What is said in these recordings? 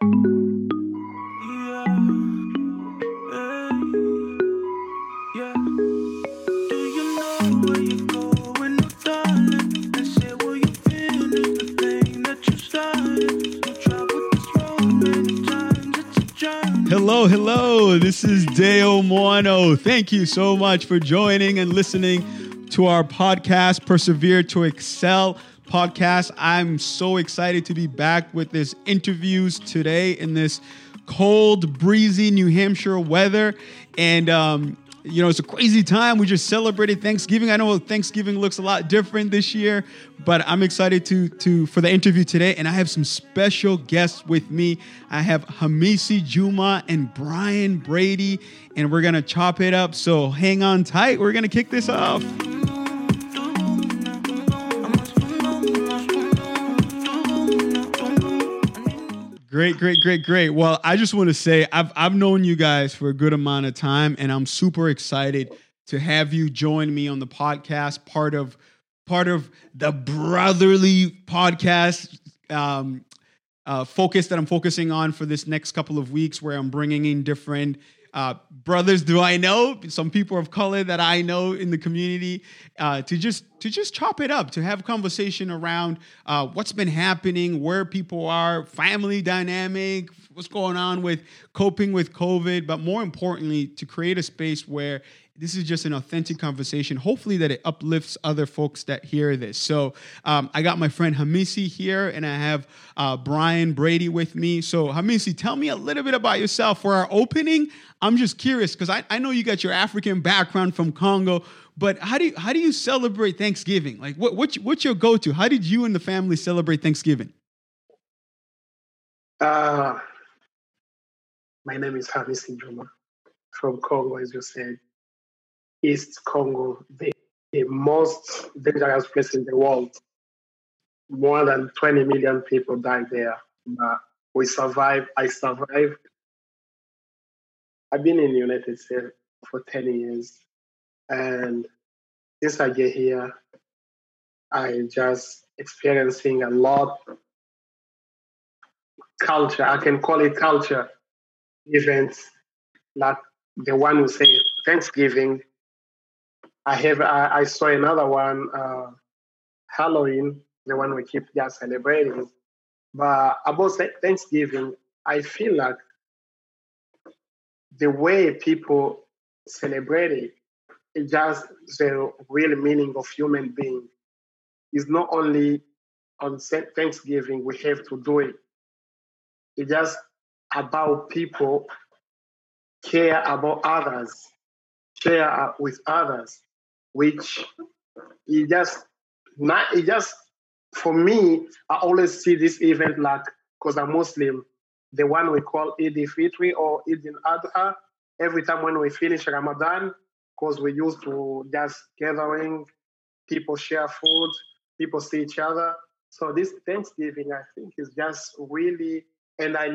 Hello, hello. This is Deo Moano. Thank you so much for joining and listening to our podcast, Persevere to Excel podcast. I'm so excited to be back with this interviews today in this cold, breezy New Hampshire weather. And um, you know, it's a crazy time. We just celebrated Thanksgiving. I know Thanksgiving looks a lot different this year, but I'm excited to to for the interview today. And I have some special guests with me. I have Hamisi Juma and Brian Brady, and we're gonna chop it up. So hang on tight. We're gonna kick this off. Great, great, great, great. Well, I just want to say I've I've known you guys for a good amount of time, and I'm super excited to have you join me on the podcast. Part of part of the brotherly podcast um, uh, focus that I'm focusing on for this next couple of weeks, where I'm bringing in different uh, brothers do I know, some people of color that I know in the community, uh, to just to just chop it up, to have conversation around uh, what's been happening, where people are, family dynamic, what's going on with coping with COVID, but more importantly, to create a space where this is just an authentic conversation. Hopefully, that it uplifts other folks that hear this. So, um, I got my friend Hamisi here, and I have uh, Brian Brady with me. So, Hamisi, tell me a little bit about yourself. For our opening, I'm just curious because I, I know you got your African background from Congo, but how do you, how do you celebrate Thanksgiving? Like, what, what's, what's your go to? How did you and the family celebrate Thanksgiving? Uh, my name is Hamisi Juma from Congo, as you said. East Congo, the, the most dangerous place in the world. More than 20 million people died there. But we survived. I survived. I've been in the United States for 10 years. And since I get here, I just experiencing a lot culture. I can call it culture events like the one who say Thanksgiving I have I, I saw another one, uh, Halloween, the one we keep just celebrating. But about Thanksgiving, I feel like the way people celebrate it, it just the real meaning of human being is not only on Thanksgiving we have to do it. It's just about people care about others, share with others which it just not it just for me, I always see this event like because I'm Muslim, the one we call Eid al-Fitr or Eid al-Adha. Every time when we finish Ramadan, because we used to just gathering, people share food, people see each other. So this Thanksgiving, I think, is just really, and I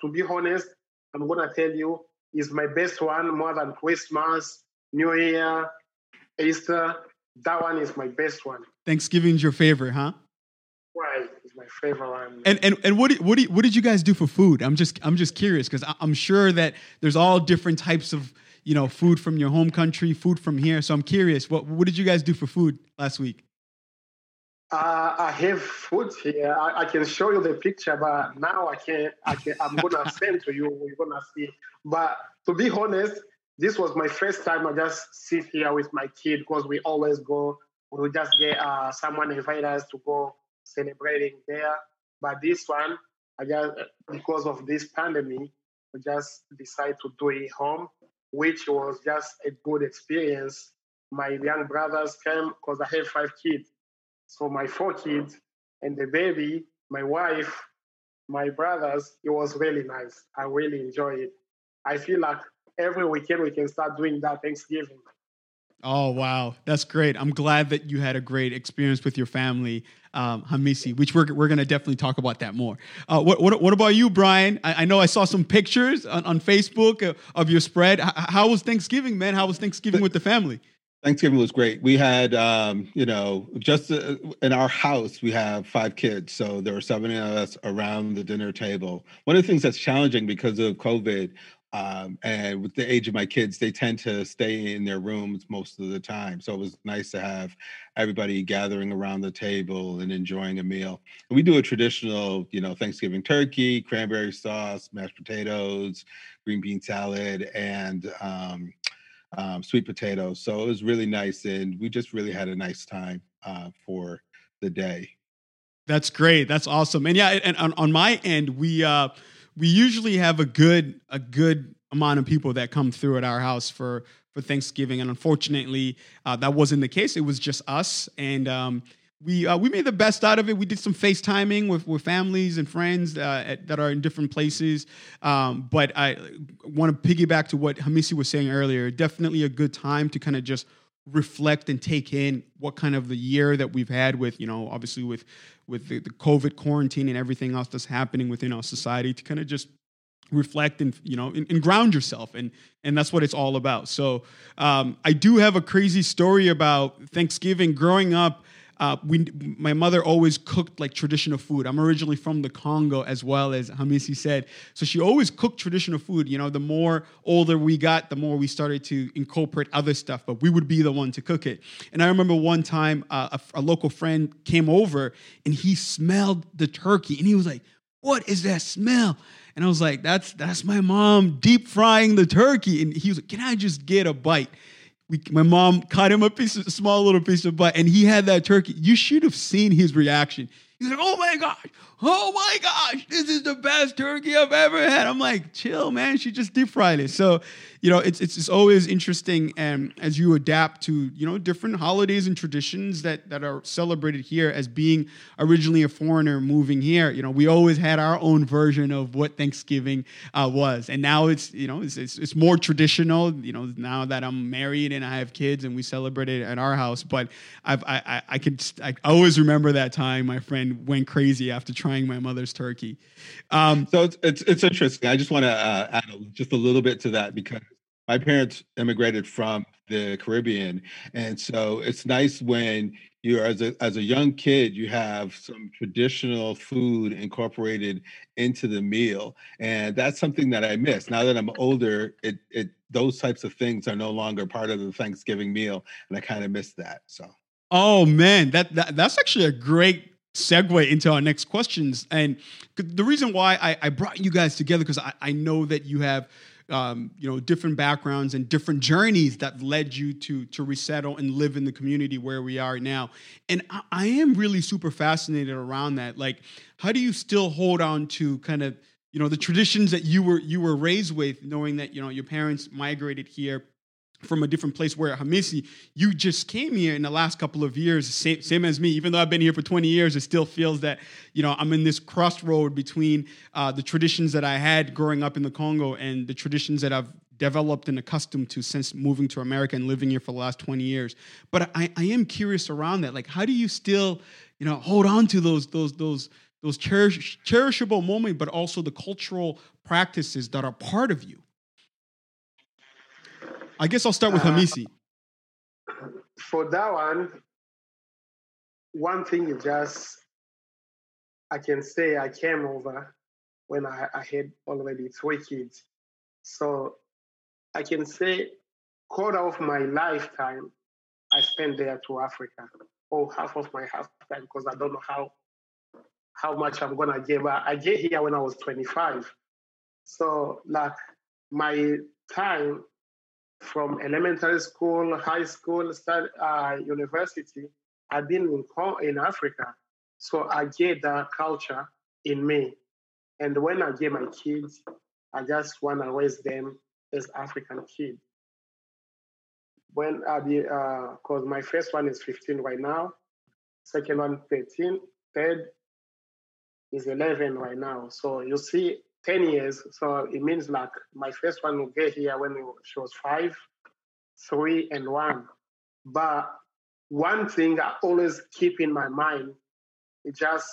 to be honest, I'm gonna tell you, is my best one more than Christmas, New Year, Easter, that one is my best one. Thanksgiving's your favorite, huh? Right, it's my favorite one. And and and what did, what did, what did you guys do for food? I'm just I'm just curious because I'm sure that there's all different types of you know food from your home country, food from here. So I'm curious, what what did you guys do for food last week? Uh, I have food here. I, I, can show you the picture, but now I can't. I can. I'm gonna send to you. We're gonna see. But to be honest, this was my first time I just sit here with my kid because we always go, we would just get uh, someone invite us to go celebrating there. But this one, I just because of this pandemic, we just decided to do it home, which was just a good experience. My young brothers came because I have five kids. So my four kids and the baby, my wife, my brothers, it was really nice. I really enjoyed it. I feel like every weekend we can start doing that Thanksgiving. Oh wow, that's great! I'm glad that you had a great experience with your family, um, Hamisi. Which we're we're gonna definitely talk about that more. Uh, what, what what about you, Brian? I, I know I saw some pictures on, on Facebook of your spread. H- how was Thanksgiving, man? How was Thanksgiving with the family? Thanksgiving was great. We had, um, you know, just uh, in our house, we have five kids. So there were seven of us around the dinner table. One of the things that's challenging because of COVID um, and with the age of my kids, they tend to stay in their rooms most of the time. So it was nice to have everybody gathering around the table and enjoying a meal. And we do a traditional, you know, Thanksgiving turkey, cranberry sauce, mashed potatoes, green bean salad, and um, um, sweet potatoes. So it was really nice, and we just really had a nice time uh, for the day. That's great. That's awesome. And yeah, and on, on my end, we uh, we usually have a good a good amount of people that come through at our house for for Thanksgiving, and unfortunately, uh, that wasn't the case. It was just us, and um, we uh, we made the best out of it. We did some FaceTiming with with families and friends uh, at, that are in different places. Um, but I want to piggyback to what Hamisi was saying earlier. Definitely a good time to kind of just reflect and take in what kind of the year that we've had with you know obviously with with the, the COVID quarantine and everything else that's happening within our society to kind of just reflect and you know and, and, ground yourself. And and that's what it's all about. So um, i do have a crazy story about thanksgiving. Growing up uh, we, my mother always cooked like traditional food. I'm originally from the Congo, as well as Hamisi said. So she always cooked traditional food. You know, the more older we got, the more we started to incorporate other stuff, but we would be the one to cook it. And I remember one time uh, a, a local friend came over and he smelled the turkey and he was like, What is that smell? And I was like, That's that's my mom deep frying the turkey. And he was like, Can I just get a bite? We, my mom cut him a piece of a small little piece of butt and he had that turkey. You should have seen his reaction he's like oh my gosh oh my gosh this is the best turkey i've ever had i'm like chill man she just deep fried it so you know, it's, it's, it's always interesting and as you adapt to, you know, different holidays and traditions that, that are celebrated here as being originally a foreigner moving here. You know, we always had our own version of what Thanksgiving uh, was. And now it's, you know, it's, it's, it's more traditional, you know, now that I'm married and I have kids and we celebrate it at our house. But I've, I, I, I could, I always remember that time my friend went crazy after trying my mother's turkey. Um, so it's, it's, it's interesting. I just want to uh, add just a little bit to that because my parents immigrated from the Caribbean, and so it's nice when you're as a as a young kid you have some traditional food incorporated into the meal, and that's something that I miss. Now that I'm older, it it those types of things are no longer part of the Thanksgiving meal, and I kind of miss that. So. Oh man, that, that that's actually a great segue into our next questions. And the reason why I, I brought you guys together because I, I know that you have um, you know different backgrounds and different journeys that led you to to resettle and live in the community where we are now and I, I am really super fascinated around that like how do you still hold on to kind of you know the traditions that you were you were raised with knowing that you know your parents migrated here from a different place where Hamisi, you just came here in the last couple of years, same, same as me. Even though I've been here for 20 years, it still feels that, you know, I'm in this crossroad between uh, the traditions that I had growing up in the Congo and the traditions that I've developed and accustomed to since moving to America and living here for the last 20 years. But I, I am curious around that. Like, how do you still, you know, hold on to those, those, those, those cherish, cherishable moments, but also the cultural practices that are part of you? I guess I'll start with uh, Hamisi. For that one, one thing is just I can say I came over when I, I had already three kids. So I can say quarter of my lifetime I spent there to Africa, or half of my half time because I don't know how how much I'm gonna get. But I get here when I was 25. So like my time from elementary school, high school, start, uh, university, I've been in, in Africa. So I get that culture in me. And when I get my kids, I just want to raise them as African kids. When I be, because uh, my first one is 15 right now, second one 13, third is 11 right now. So you see, 10 years. So it means like my first one will get here when she was five, three, and one. But one thing I always keep in my mind is just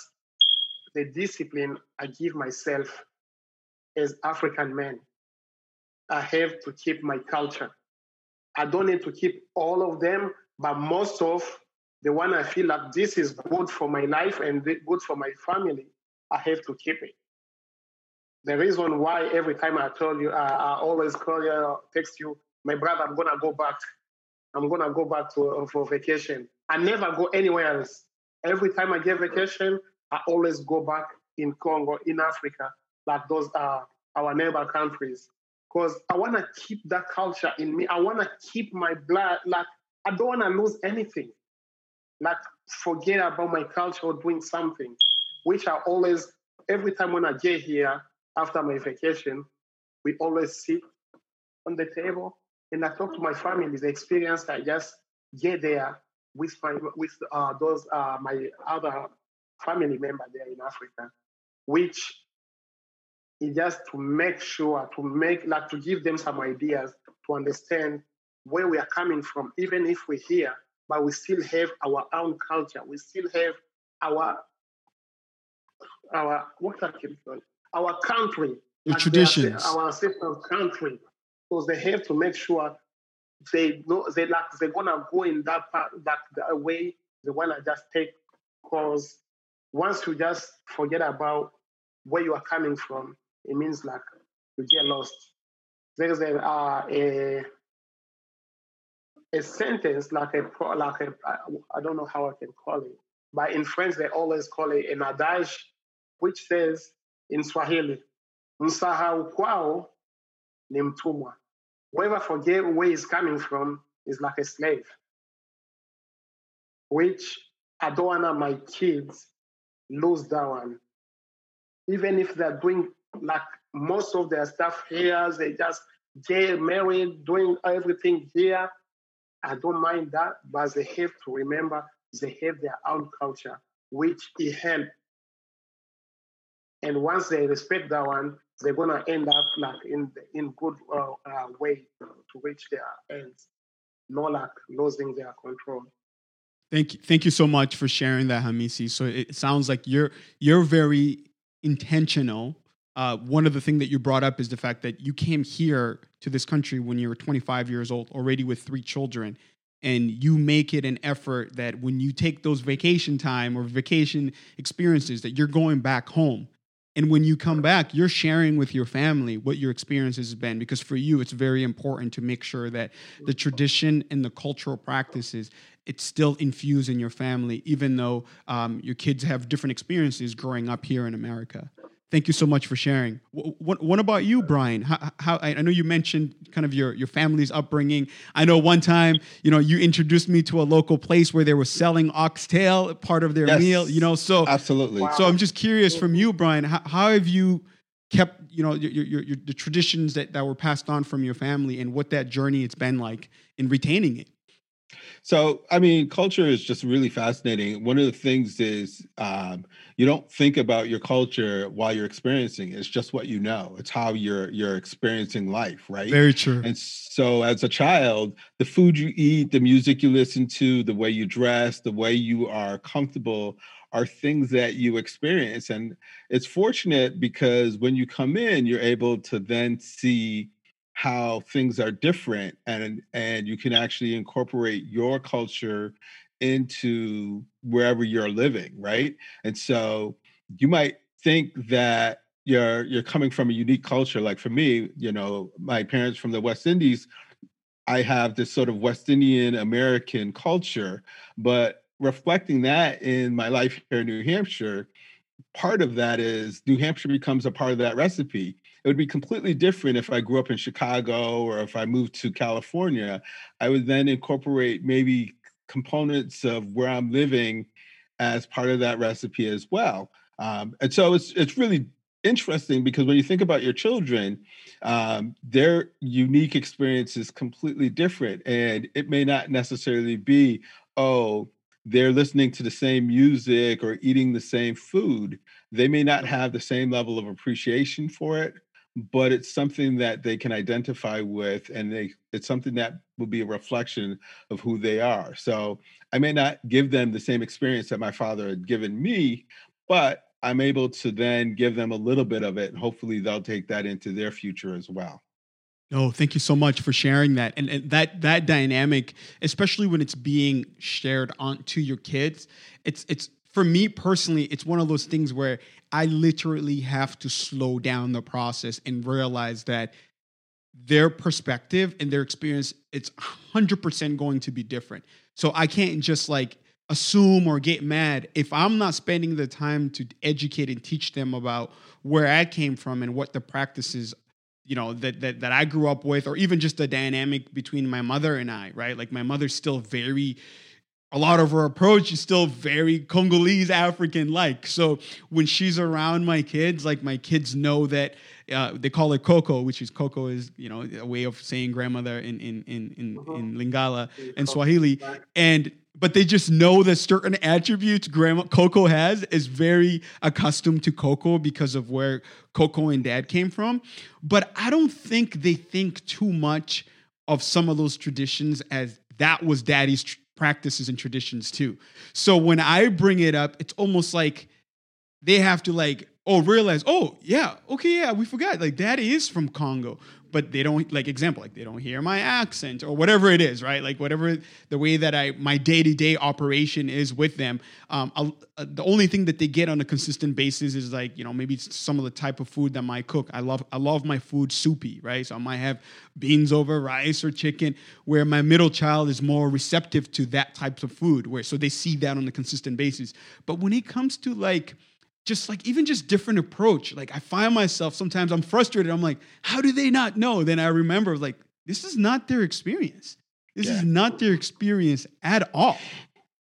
the discipline I give myself as African man. I have to keep my culture. I don't need to keep all of them, but most of the one I feel like this is good for my life and good for my family, I have to keep it. The reason why every time I tell you, I, I always call you, text you, my brother, I'm gonna go back. I'm gonna go back to uh, for vacation. I never go anywhere else. Every time I get vacation, I always go back in Congo, in Africa, like those are our neighbor countries. Because I wanna keep that culture in me. I wanna keep my blood. Like I don't wanna lose anything. Like forget about my culture or doing something, which I always every time when I get here, after my vacation, we always sit on the table and I talk to my family. The experience I just get there with my with uh, those uh, my other family member there in Africa, which is just to make sure to make like to give them some ideas to understand where we are coming from, even if we're here, but we still have our own culture. We still have our our what our country, your traditions, our ancestral country, because they have to make sure they know they like they're gonna go in that part that the way they wanna just take. Because once you just forget about where you are coming from, it means like you get lost. There's a uh, a a sentence like a like a I don't know how I can call it, but in French they always call it an adage, which says in Swahili, msahau kwao ni mtumwa. Whoever forget where he's coming from is like a slave, which I don't want my kids lose that one. Even if they're doing like most of their stuff here, they just get married, doing everything here. I don't mind that, but they have to remember they have their own culture, which it helps and once they respect that one, they're gonna end up like in in good uh, uh, way to reach their ends, not like losing their control. Thank you, thank you so much for sharing that, Hamisi. So it sounds like you're you're very intentional. Uh, one of the things that you brought up is the fact that you came here to this country when you were 25 years old, already with three children, and you make it an effort that when you take those vacation time or vacation experiences, that you're going back home and when you come back, you're sharing with your family what your experience has been because for you, it's very important to make sure that the tradition and the cultural practices it's still infused in your family, even though um, your kids have different experiences growing up here in America. Thank you so much for sharing. What, what about you, Brian? How, how, I know you mentioned kind of your, your family's upbringing. I know one time, you know, you introduced me to a local place where they were selling oxtail, part of their yes, meal. You know, so absolutely. Wow. So I'm just curious from you, Brian. How, how have you kept, you know, your, your, your, the traditions that, that were passed on from your family, and what that journey it's been like in retaining it? So, I mean, culture is just really fascinating. One of the things is um, you don't think about your culture while you're experiencing it. It's just what you know. It's how you're you're experiencing life, right? Very true. And so, as a child, the food you eat, the music you listen to, the way you dress, the way you are comfortable are things that you experience. And it's fortunate because when you come in, you're able to then see how things are different and and you can actually incorporate your culture into wherever you're living right and so you might think that you're you're coming from a unique culture like for me you know my parents from the west indies i have this sort of west indian american culture but reflecting that in my life here in new hampshire part of that is new hampshire becomes a part of that recipe it would be completely different if I grew up in Chicago or if I moved to California. I would then incorporate maybe components of where I'm living as part of that recipe as well. Um, and so it's it's really interesting because when you think about your children, um, their unique experience is completely different, and it may not necessarily be oh they're listening to the same music or eating the same food. They may not have the same level of appreciation for it, but it's something that they can identify with and they it's something that will be a reflection of who they are so i may not give them the same experience that my father had given me but i'm able to then give them a little bit of it and hopefully they'll take that into their future as well No, thank you so much for sharing that. And, and, that that dynamic, especially when it's being shared on to your kids, it's it's for me personally, it's one of those things where I literally have to slow down the process and realize that their perspective and their experience it's 100% going to be different. So I can't just like assume or get mad if I'm not spending the time to educate and teach them about where I came from and what the practices you know that that that I grew up with or even just the dynamic between my mother and I, right? Like my mother's still very a lot of her approach is still very Congolese African like. So when she's around my kids, like my kids know that uh, they call it Coco, which is Coco is you know a way of saying grandmother in in in in, uh-huh. in Lingala and Swahili, and but they just know that certain attributes grandma Coco has is very accustomed to Coco because of where Coco and Dad came from. But I don't think they think too much of some of those traditions as that was Daddy's tr- practices and traditions too. So when I bring it up, it's almost like they have to like oh realize oh yeah okay yeah we forgot like daddy is from congo but they don't like example like they don't hear my accent or whatever it is right? Like whatever the way that i my day-to-day operation is with them um, uh, the only thing that they get on a consistent basis is like you know maybe some of the type of food that might cook. I love i love my food soupy right? So i might have beans over rice or chicken where my middle child is more receptive to that types of food where so they see that on a consistent basis. But when it comes to like just like even just different approach. Like I find myself sometimes I'm frustrated. I'm like, how do they not know? Then I remember like this is not their experience. This yeah. is not their experience at all.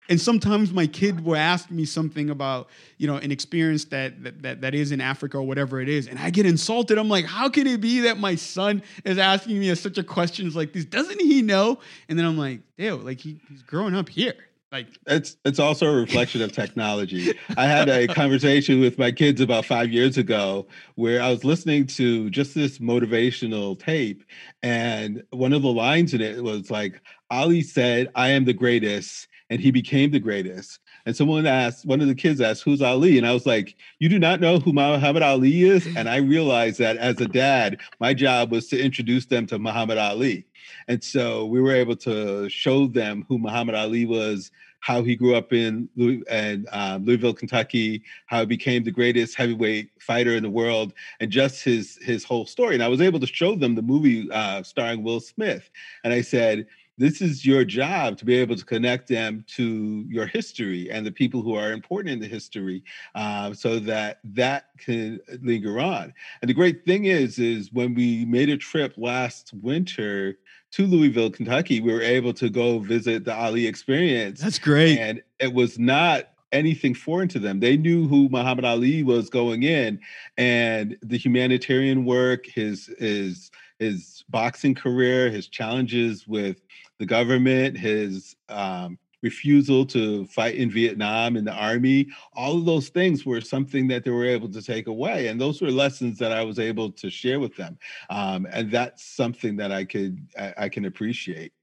And sometimes my kid will ask me something about, you know, an experience that, that that that is in Africa or whatever it is, and I get insulted. I'm like, how can it be that my son is asking me such a questions like this? Doesn't he know? And then I'm like, ew, like he, he's growing up here. Like it's it's also a reflection of technology. I had a conversation with my kids about five years ago where I was listening to just this motivational tape, and one of the lines in it was like, Ali said, I am the greatest, and he became the greatest. And someone asked, one of the kids asked, Who's Ali? And I was like, You do not know who Muhammad Ali is? And I realized that as a dad, my job was to introduce them to Muhammad Ali. And so we were able to show them who Muhammad Ali was, how he grew up in Louis, and, um, Louisville, Kentucky, how he became the greatest heavyweight fighter in the world, and just his his whole story. And I was able to show them the movie uh, starring Will Smith. And I said, this is your job to be able to connect them to your history and the people who are important in the history uh, so that that can linger on and the great thing is is when we made a trip last winter to louisville kentucky we were able to go visit the ali experience that's great and it was not anything foreign to them. They knew who Muhammad Ali was going in, and the humanitarian work, his his his boxing career, his challenges with the government, his um, refusal to fight in Vietnam in the army, all of those things were something that they were able to take away. And those were lessons that I was able to share with them. Um, and that's something that I could, I, I can appreciate.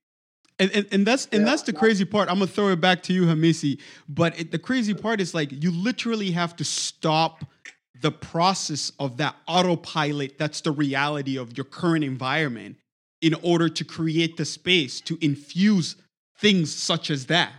And, and, and, that's and that's the crazy part. I'm gonna throw it back to you, Hamisi. But it, the crazy part is like you literally have to stop the process of that autopilot. That's the reality of your current environment, in order to create the space to infuse things such as that.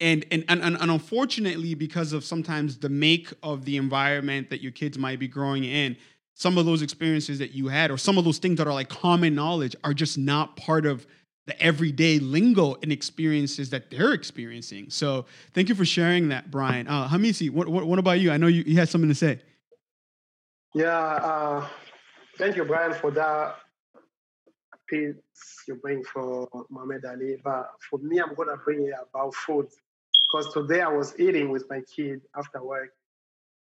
And, and, and, and unfortunately, because of sometimes the make of the environment that your kids might be growing in, some of those experiences that you had, or some of those things that are like common knowledge, are just not part of the everyday lingo and experiences that they're experiencing. So, thank you for sharing that, Brian. Uh, Hamisi, what, what, what about you? I know you, you had something to say. Yeah, uh, thank you, Brian, for that piece you bring for Muhammad Ali. But for me, I'm going to bring it about food. Because today I was eating with my kid after work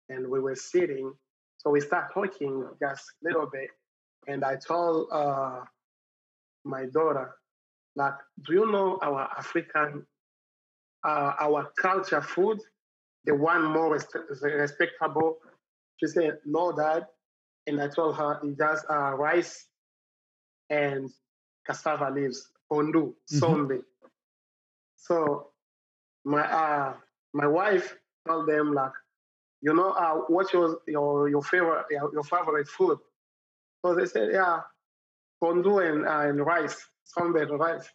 and we were sitting. So we start talking just a little bit. And I told uh, my daughter, like, do you know our African, uh, our culture food, the one more respectable? She said, no, dad. And I told her, it's just uh, rice and cassava leaves, pondu, mm-hmm. So my uh, my wife told them like, you know, uh, what's your your your favorite your, your favorite food? So they said, yeah, pondu and, uh, and rice, sunbed rice.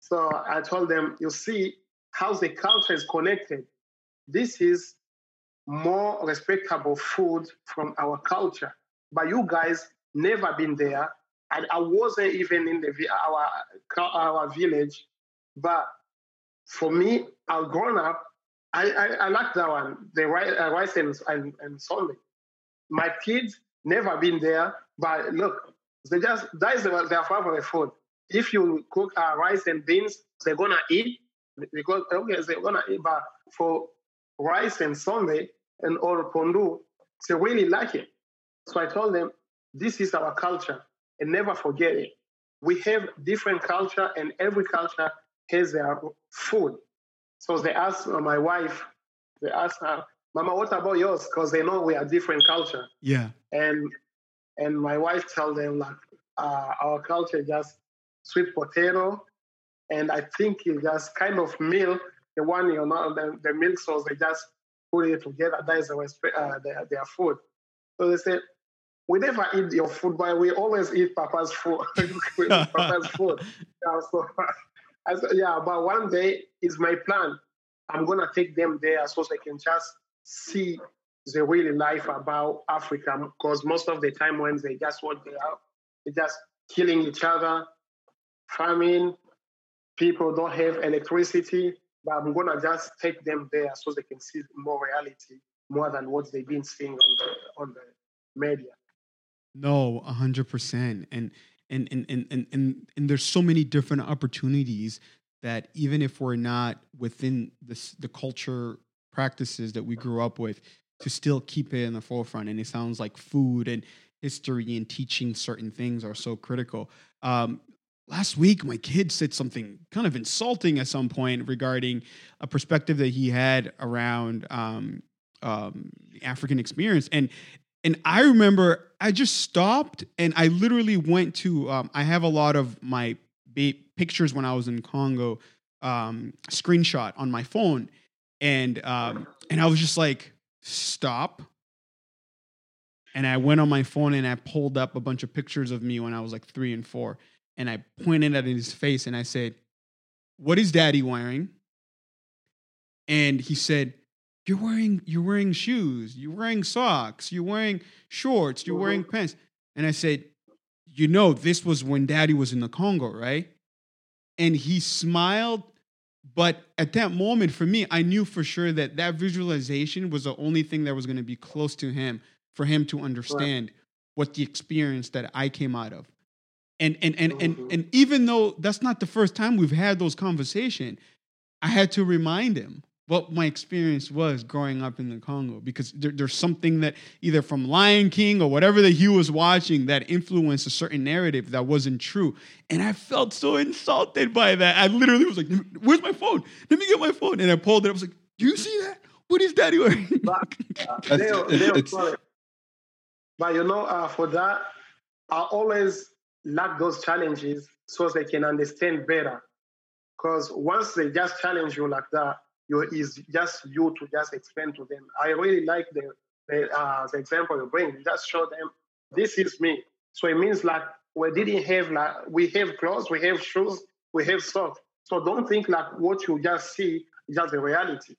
So I told them, you see how the culture is connected. This is more respectable food from our culture. But you guys never been there. And I wasn't even in the our our village. But for me, I've grown up. I, I, I like that one, the rice, uh, and, and, and Sunday. My kids never been there, but look, they just that is their favorite food. If you cook uh, rice and beans, they're gonna eat because okay, they're gonna eat. But for rice and Sunday and or pondu, they really like it. So I told them, this is our culture, and never forget it. We have different culture, and every culture has their food. So they asked my wife, they asked her, Mama, what about yours? Because they know we are different culture. Yeah. And and my wife tell them like uh, our culture just sweet potato, and I think it's just kind of meal. The one you know the, the milk sauce they just put it together. That is uh, their their food. So they said we never eat your food, but we always eat Papa's food. Papa's food. Yeah, so, said, yeah, but one day is my plan. I'm gonna take them there so they can just see the real life about Africa. Because most of the time when they just what they are, they're just killing each other, famine, people don't have electricity. But I'm gonna just take them there so they can see more reality, more than what they've been seeing on the on the media. No, hundred percent. And and and and and and and there's so many different opportunities that even if we're not within this the culture practices that we grew up with, to still keep it in the forefront. And it sounds like food and history and teaching certain things are so critical. Um, last week, my kid said something kind of insulting at some point regarding a perspective that he had around um, um, the African experience, and and I remember I just stopped and I literally went to. Um, I have a lot of my ba- pictures when I was in Congo um, screenshot on my phone, and um, and I was just like, stop. And I went on my phone and I pulled up a bunch of pictures of me when I was like three and four, and I pointed at his face and I said, "What is Daddy wearing?" And he said, you're wearing you're wearing shoes, you're wearing socks, you're wearing shorts, you're wearing mm-hmm. pants. And I said, you know, this was when daddy was in the Congo, right? And he smiled, but at that moment for me, I knew for sure that that visualization was the only thing that was going to be close to him for him to understand right. what the experience that I came out of. And and and and mm-hmm. and even though that's not the first time we've had those conversations, I had to remind him what my experience was growing up in the Congo because there, there's something that either from Lion King or whatever that he was watching that influenced a certain narrative that wasn't true. And I felt so insulted by that. I literally was like, Where's my phone? Let me get my phone. And I pulled it. I was like, Do you see that? What is daddy wearing? But, uh, they, they but you know, uh, for that, I always lack those challenges so they can understand better. Because once they just challenge you like that, you is just you to just explain to them. I really like the the, uh, the example you bring. just show them this is me. So it means like we didn't have like we have clothes, we have shoes, we have socks. So don't think like what you just see is just the reality.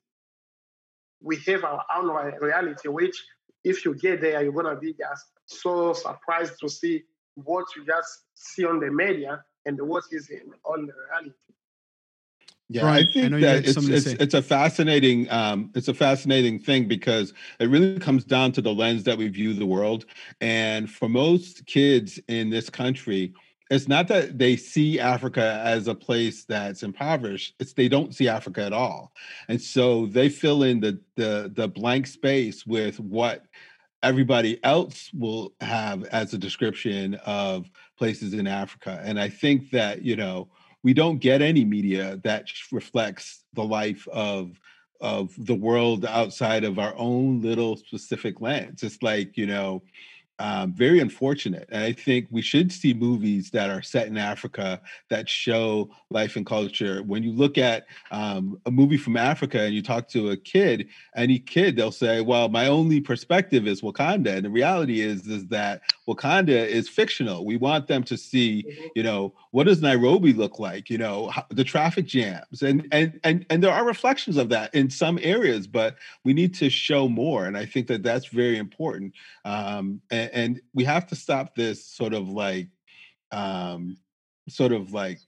We have our own reality, which if you get there, you're gonna be just so surprised to see what you just see on the media and what is in, on the reality. Yeah, I think I that it's it's, it's, a fascinating um, it's a fascinating thing because it really comes down to the lens that we view the world. And for most kids in this country, it's not that they see Africa as a place that's impoverished; it's they don't see Africa at all, and so they fill in the the the blank space with what everybody else will have as a description of places in Africa. And I think that you know we don't get any media that reflects the life of of the world outside of our own little specific lens. It's like you know, um, very unfortunate. And I think we should see movies that are set in Africa that show life and culture. When you look at um, a movie from Africa and you talk to a kid, any kid, they'll say, "Well, my only perspective is Wakanda." And the reality is, is that Wakanda is fictional. We want them to see, mm-hmm. you know, what does Nairobi look like? You know, how, the traffic jams, and and and and there are reflections of that in some areas, but we need to show more. And I think that that's very important. Um, and, and, we have to stop this sort of like um sort of like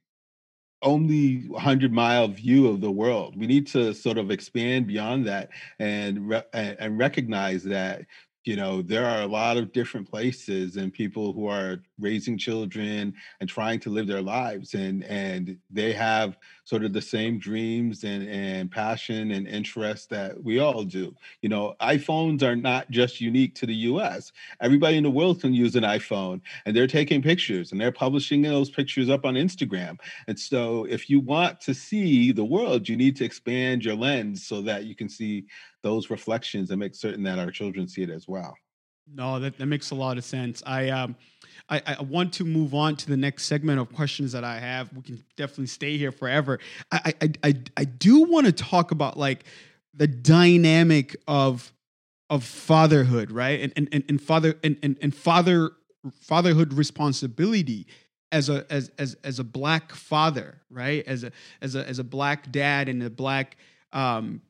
only 100 mile view of the world. We need to sort of expand beyond that and re- and recognize that you know there are a lot of different places and people who are raising children and trying to live their lives and and they have sort of the same dreams and and passion and interests that we all do. You know iphones are not just unique to the us everybody in the world can use an iphone and they're taking pictures and they're publishing those pictures up on instagram. And so if you want to see the world you need to expand your lens so that you can see those reflections and make certain that our children see it as well. No, that, that makes a lot of sense. I um I, I want to move on to the next segment of questions that I have. We can definitely stay here forever. I I I, I do want to talk about like the dynamic of of fatherhood, right? And and and, and father and, and and father fatherhood responsibility as a as as as a black father, right? As a as a as a black dad and a black um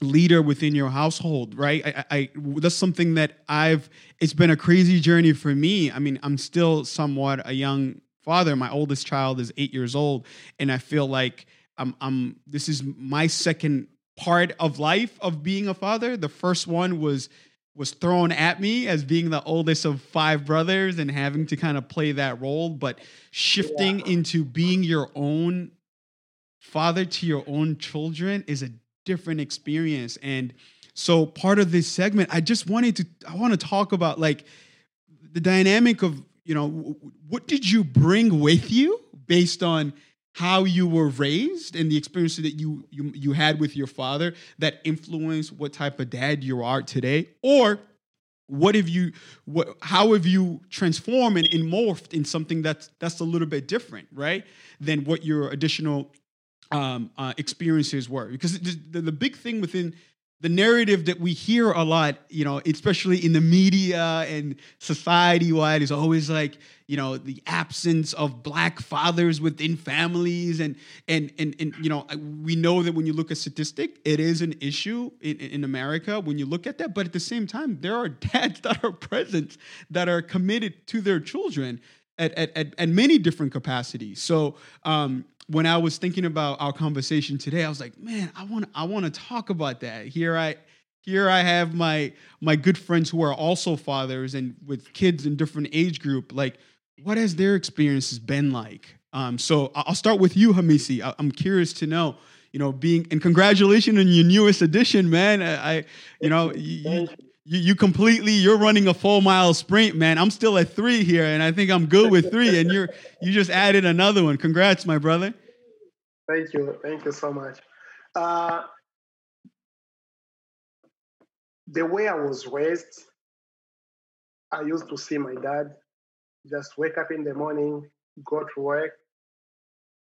leader within your household right? I, I, that's something that i've it's been a crazy journey for me. I mean i'm still somewhat a young father. My oldest child is eight years old and i feel like i'm, I'm this is my second part of life of being a father. The first one was was thrown at me as being the oldest of five brothers and having to kind of play that role but shifting yeah. into being your own father to your own children is a different experience. And so part of this segment, I just wanted to I want to talk about like the dynamic of, you know, what did you bring with you based on how you were raised and the experiences that you you you had with your father that influenced what type of dad you are today or what have you what how have you transformed and, and morphed in something that's that's a little bit different right than what your additional um, uh, experiences were. Because the, the big thing within the narrative that we hear a lot, you know, especially in the media and society wide, is always like, you know, the absence of black fathers within families, and and and and you know, we know that when you look at statistic, it is an issue in, in America when you look at that. But at the same time, there are dads that are present that are committed to their children at at, at, at many different capacities. So um, when I was thinking about our conversation today, I was like, man, I want I want to talk about that. Here I here I have my my good friends who are also fathers and with kids in different age group. Like, what has their experiences been like? Um, so I'll start with you, Hamisi. I, am curious to know, you know, being and congratulations on your newest edition, man. I, I you know, you, you, you completely you're running a full mile sprint, man. I'm still at three here, and I think I'm good with three. And you're you just added another one. Congrats, my brother. Thank you, thank you so much. Uh, the way I was raised, I used to see my dad just wake up in the morning, go to work,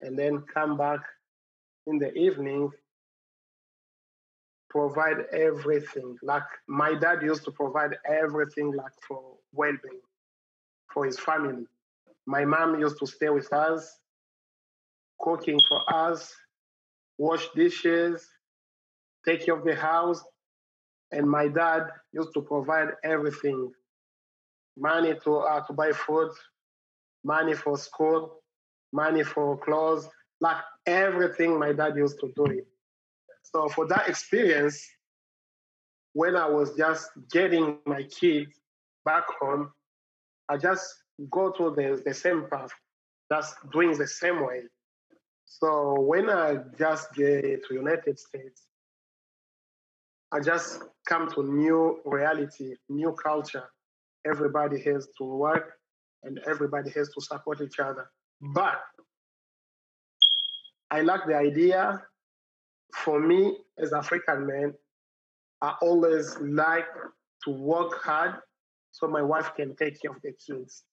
and then come back in the evening provide everything. Like my dad used to provide everything like for well-being for his family. My mom used to stay with us, cooking for us, wash dishes, take care of the house. And my dad used to provide everything. Money to, uh, to buy food, money for school, money for clothes, like everything my dad used to do it. So for that experience, when I was just getting my kids back home, I just go through the, the same path, just doing the same way. So when I just get to United States, I just come to new reality, new culture. Everybody has to work and everybody has to support each other. But I like the idea for me as African man, I always like to work hard so my wife can take care of the kids.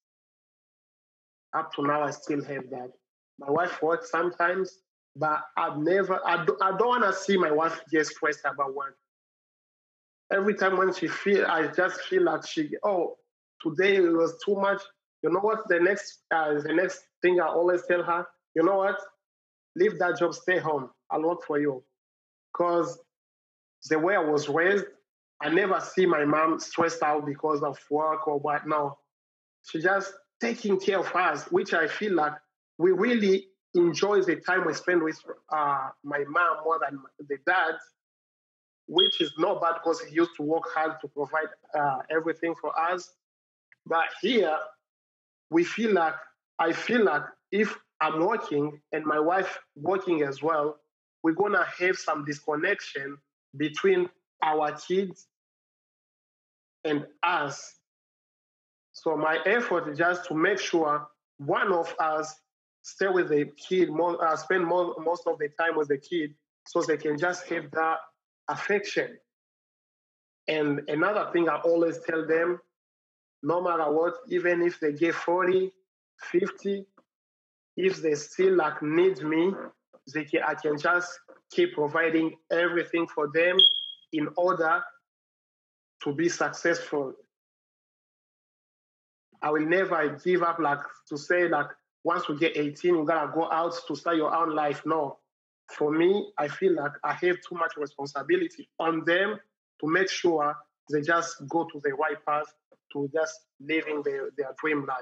Up to now, I still have that. My wife works sometimes, but I've never, I, do, I don't want to see my wife get stressed about work. Every time when she feel, I just feel like she, oh, today it was too much. You know what? The next, uh, the next thing I always tell her, you know what? Leave that job, stay home. I'll work for you. Because the way I was raised, I never see my mom stressed out because of work or what. No, she just taking care of us, which I feel like we really enjoy the time we spend with uh, my mom more than the dad, which is not bad because he used to work hard to provide uh, everything for us. But here, we feel like I feel like if I'm working and my wife working as well, we're gonna have some disconnection between our kids and us. So my effort is just to make sure one of us stay with the kid, more, uh, spend more, most of the time with the kid, so they can just have that affection. And another thing I always tell them, no matter what, even if they get 40, 50, if they still like need me, they can, I can just keep providing everything for them in order to be successful. I will never give up like to say like once we get 18, you gotta go out to start your own life. No. For me, I feel like I have too much responsibility on them to make sure they just go to the right path to just living their, their dream life.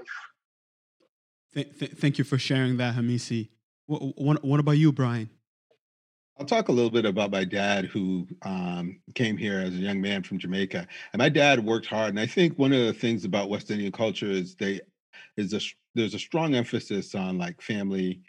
Th- th- thank you for sharing that, Hamisi. What, what, about you, Brian? I'll talk a little bit about my dad, who um, came here as a young man from Jamaica. And my dad worked hard. And I think one of the things about West Indian culture is they is a there's a strong emphasis on like family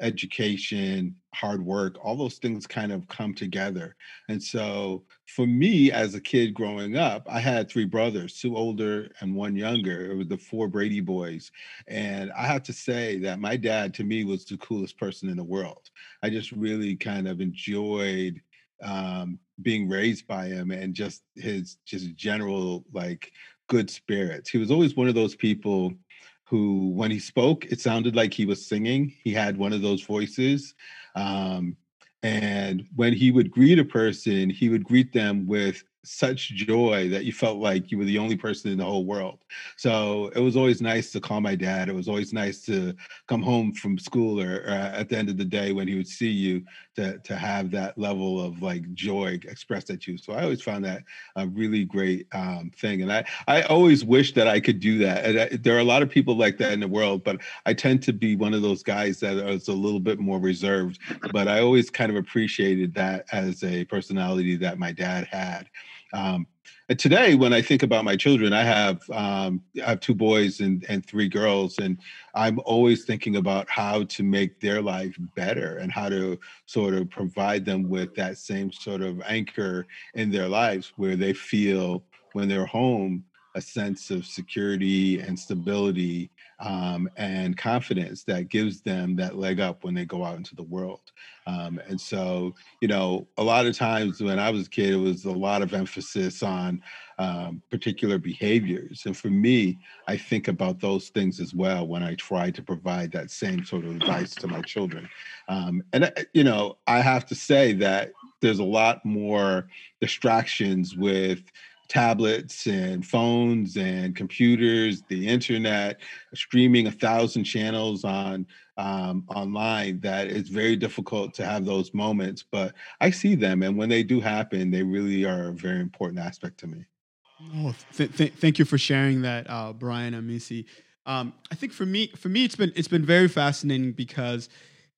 education, hard work, all those things kind of come together. And so for me as a kid growing up, I had three brothers, two older and one younger. It was the four Brady boys. And I have to say that my dad to me was the coolest person in the world. I just really kind of enjoyed um, being raised by him and just his just general like good spirits. He was always one of those people who, when he spoke, it sounded like he was singing. He had one of those voices. Um, and when he would greet a person, he would greet them with such joy that you felt like you were the only person in the whole world. So it was always nice to call my dad. It was always nice to come home from school or, or, at the end of the day when he would see you to to have that level of like joy expressed at you. So I always found that a really great um, thing, and I I always wish that I could do that. And I, there are a lot of people like that in the world, but I tend to be one of those guys that is a little bit more reserved. But I always kind of appreciated that as a personality that my dad had. Um, today, when I think about my children, I have um, I have two boys and, and three girls, and I'm always thinking about how to make their life better and how to sort of provide them with that same sort of anchor in their lives where they feel when they're home a sense of security and stability um, and confidence that gives them that leg up when they go out into the world. Um, and so, you know, a lot of times when I was a kid, it was a lot of emphasis on um, particular behaviors. And for me, I think about those things as well when I try to provide that same sort of advice to my children. Um, and, uh, you know, I have to say that there's a lot more distractions with tablets and phones and computers, the internet, streaming a thousand channels on um, online that it's very difficult to have those moments. But I see them, and when they do happen, they really are a very important aspect to me. Oh, th- th- thank you for sharing that, uh, Brian and Missy. Um, I think for me, for me, it's been it's been very fascinating because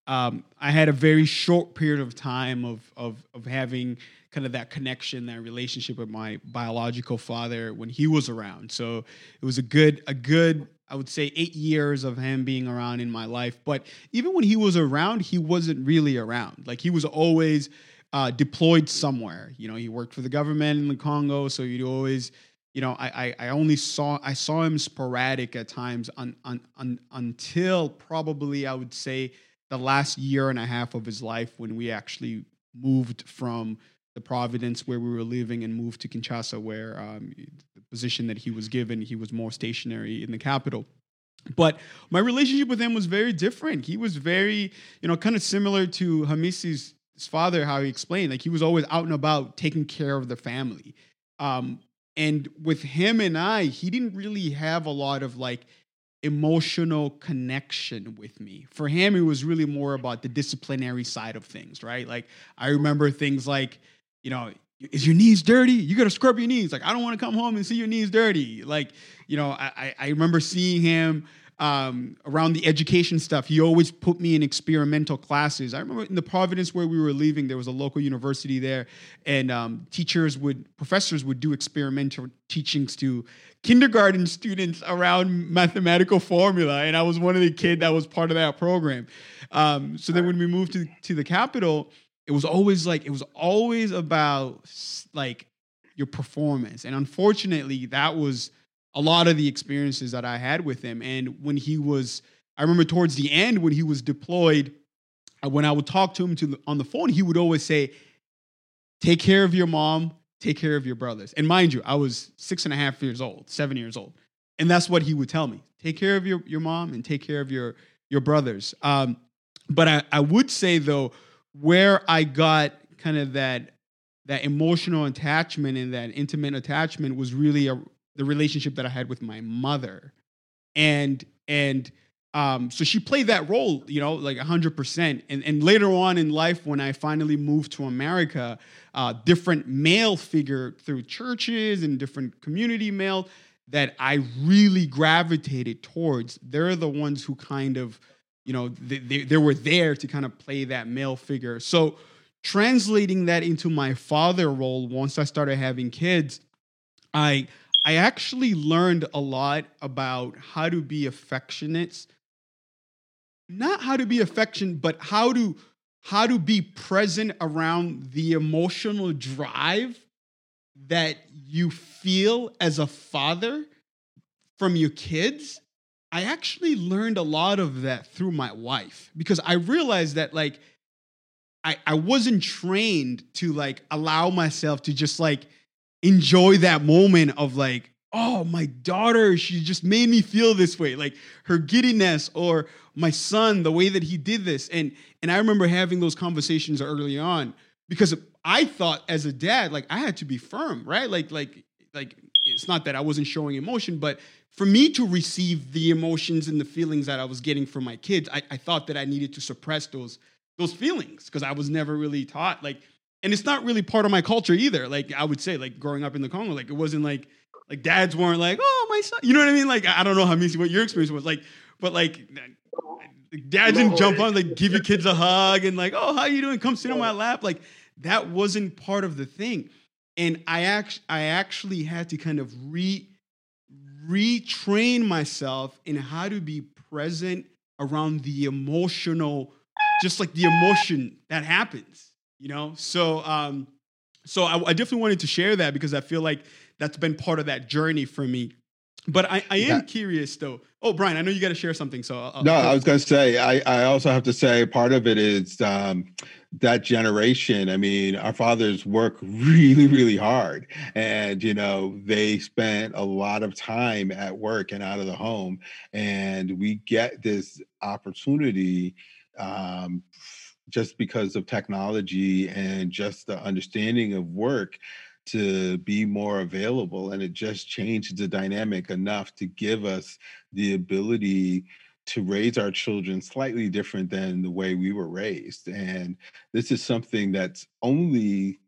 um, I had a very short period of time of of of having kind of that connection, that relationship with my biological father when he was around. So it was a good, a good, I would say, eight years of him being around in my life. But even when he was around, he wasn't really around. Like he was always uh, deployed somewhere. You know, he worked for the government in the Congo, so you'd always you know, I, I, I only saw I saw him sporadic at times un, un, un, until probably I would say the last year and a half of his life when we actually moved from the Providence where we were living and moved to Kinshasa, where um, the position that he was given, he was more stationary in the capital. But my relationship with him was very different. He was very, you know, kind of similar to Hamisi's father, how he explained. Like he was always out and about taking care of the family. Um, and with him and I, he didn't really have a lot of like emotional connection with me. For him, it was really more about the disciplinary side of things, right? Like I remember things like, you know, is your knees dirty? You gotta scrub your knees. Like I don't want to come home and see your knees dirty. Like you know, I I remember seeing him um, around the education stuff. He always put me in experimental classes. I remember in the Providence where we were leaving, there was a local university there, and um, teachers would, professors would do experimental teachings to kindergarten students around mathematical formula, and I was one of the kid that was part of that program. Um, so then when we moved to to the capital, it was always like it was always about like your performance, and unfortunately, that was a lot of the experiences that I had with him. And when he was, I remember towards the end when he was deployed, uh, when I would talk to him to on the phone, he would always say, "Take care of your mom, take care of your brothers." And mind you, I was six and a half years old, seven years old, and that's what he would tell me: "Take care of your your mom and take care of your your brothers." Um, but I, I would say though, where I got kind of that that emotional attachment and that intimate attachment was really a, the relationship that I had with my mother. And and um, so she played that role, you know, like 100%. And, and later on in life, when I finally moved to America, uh, different male figure through churches and different community male that I really gravitated towards, they're the ones who kind of, you know, they, they, they were there to kind of play that male figure. So translating that into my father role, once I started having kids, I I actually learned a lot about how to be affectionate. Not how to be affectionate, but how to how to be present around the emotional drive that you feel as a father from your kids. I actually learned a lot of that through my wife because I realized that like I, I wasn't trained to like allow myself to just like enjoy that moment of like, oh, my daughter, she just made me feel this way, like her giddiness, or my son, the way that he did this. And and I remember having those conversations early on because I thought as a dad, like I had to be firm, right? Like, like, like it's not that I wasn't showing emotion, but for me to receive the emotions and the feelings that I was getting from my kids, I, I thought that I needed to suppress those those feelings because I was never really taught like and it's not really part of my culture either. Like I would say, like growing up in the Congo, like it wasn't like like dads weren't like, oh my son, you know what I mean? Like I don't know how Missy what your experience was like, but like dads didn't jump on like give your kids a hug and like, oh how you doing? Come sit on my lap. Like that wasn't part of the thing, and I actually I actually had to kind of re retrain myself in how to be present around the emotional, just like the emotion that happens you know? So um so I, I, definitely wanted to share that because i feel like that's been part of that journey for me. But i, I am yeah. curious though. Oh brian i know you got to share something so I'll, no I'll, i was going to say I, I also have to say part of it is um, that generation. I mean our fathers work really really hard and you know they spent a lot of time at work and out of the home and we get this opportunity um, just because of technology and just the understanding of work to be more available and it just changed the dynamic enough to give us the ability to raise our children slightly different than the way we were raised. And this is something that's only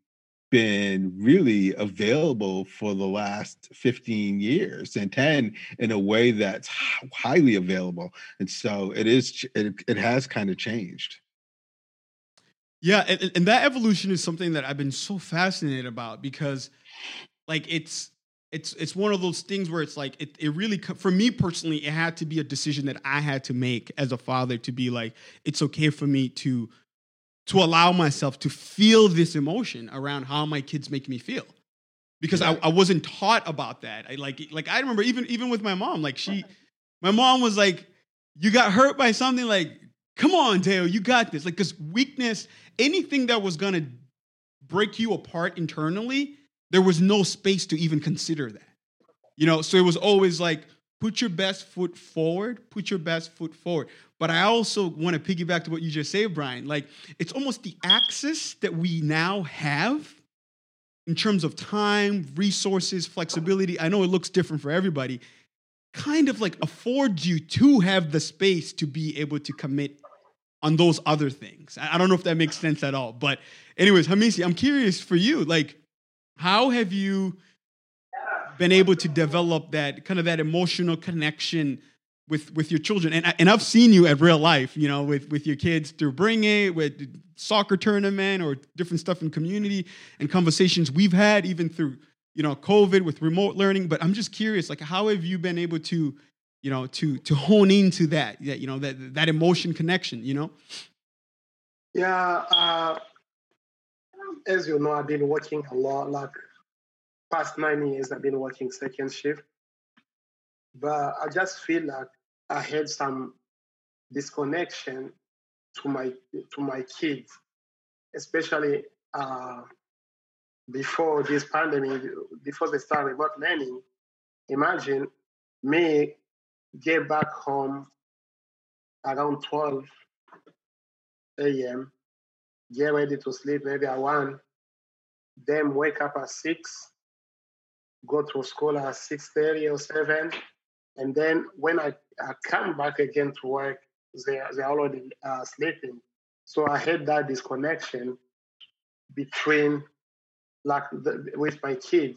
been really available for the last 15 years and 10 in a way that's highly available. And so it is it, it has kind of changed yeah, and, and that evolution is something that I've been so fascinated about because, like, it's it's it's one of those things where it's like it, it really for me personally it had to be a decision that i had to make as a father to be like it's okay for me to to allow myself to feel this emotion around how my kids make me feel. Because yeah. I, I wasn't taught about that. I like like i remember even even with my mom like she my mom was like you got hurt by something? Like come on dale you got this. Like because weakness anything that was gonna break you apart internally, there was no space to even consider that. You know, so it was always like, put your best foot forward, put your best foot forward. But I also want to piggyback to what you just said, Brian. Like, it's almost the access that we now have in terms of time, resources, flexibility. I know it looks different for everybody. Kind of like affords you to have the space to be able to commit on those other things. I don't know if that makes sense at all. But, anyways, Hamisi, I'm curious for you. Like, how have you been able to develop that kind of that emotional connection with with your children? And and I've seen you at real life, you know, with with your kids through Bring It, with soccer tournament or different stuff in community and conversations we've had even through you know COVID with remote learning. But I'm just curious, like, how have you been able to you know, to to hone into that, that you know, that that emotion connection, you know? Yeah, uh, as you know, I've been working a lot. Like past nine years, I've been working second shift, but I just feel like I had some disconnection to my to my kids, especially uh, before this pandemic, before they started remote learning. Imagine me get back home around 12 a.m., get ready to sleep maybe at 1, then wake up at 6, go to school at 6.30 or 7, and then when I, I come back again to work, they, they're already uh, sleeping. So I had that disconnection between like the, with my kid.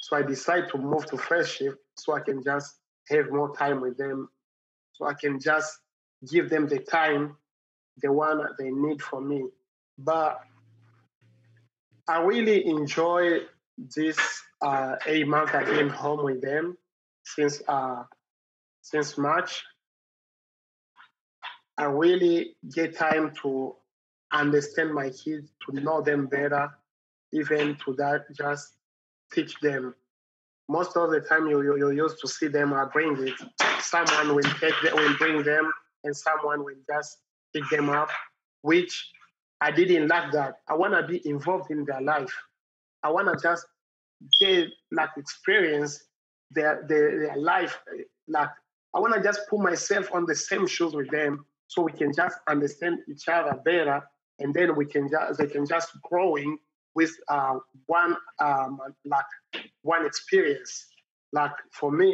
So I decided to move to first shift so I can just have more time with them so I can just give them the time, the one that they need from me. But I really enjoy this uh, eight month I've been home with them since uh, since March. I really get time to understand my kids, to know them better, even to that just teach them most of the time you, you, you used to see them bring it. Someone will take them, will bring them, and someone will just pick them up, which I didn't like that. I want to be involved in their life. I want to just get like experience their, their, their life. Like I want to just put myself on the same shoes with them so we can just understand each other better and then we can just they can just growing with uh, one um, like one experience. Like for me,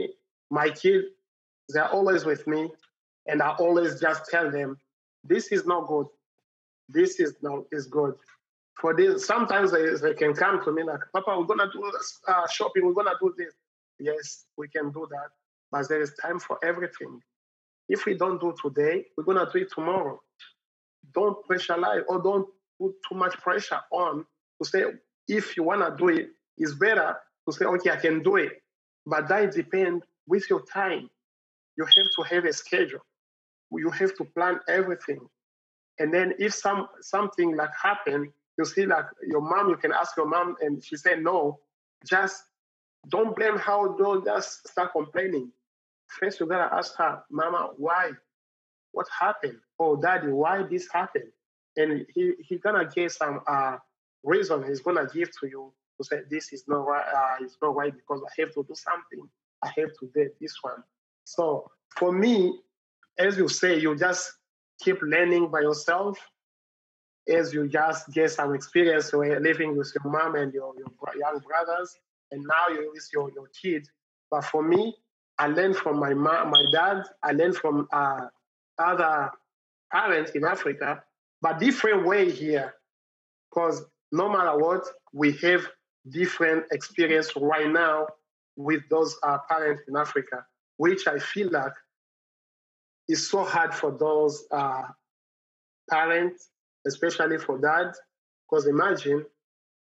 my kids, they're always with me, and I always just tell them, "This is not good. This is not is good." For this, sometimes they, they can come to me like, "Papa, we're gonna do this, uh, shopping. We're gonna do this." Yes, we can do that, but there is time for everything. If we don't do today, we're gonna do it tomorrow. Don't pressurize or don't put too much pressure on to say if you want to do it, it's better to say, okay, I can do it. But that depends with your time. You have to have a schedule. You have to plan everything. And then if some something like happen, you see like your mom, you can ask your mom and she said no. Just don't blame her, don't just start complaining. First you gotta ask her, Mama, why? What happened? Oh daddy, why this happened? And he he gonna get some uh reason he's gonna give to you to say this is not right, uh, it's not right because I have to do something. I have to do this one. So for me, as you say, you just keep learning by yourself as you just get some experience living with your mom and your, your young brothers, and now you're with your, your kids. But for me, I learned from my mom, my dad, I learned from uh, other parents in Africa, but different way here. Because no matter what, we have different experience right now with those uh, parents in Africa, which I feel like is so hard for those uh, parents, especially for dad, because imagine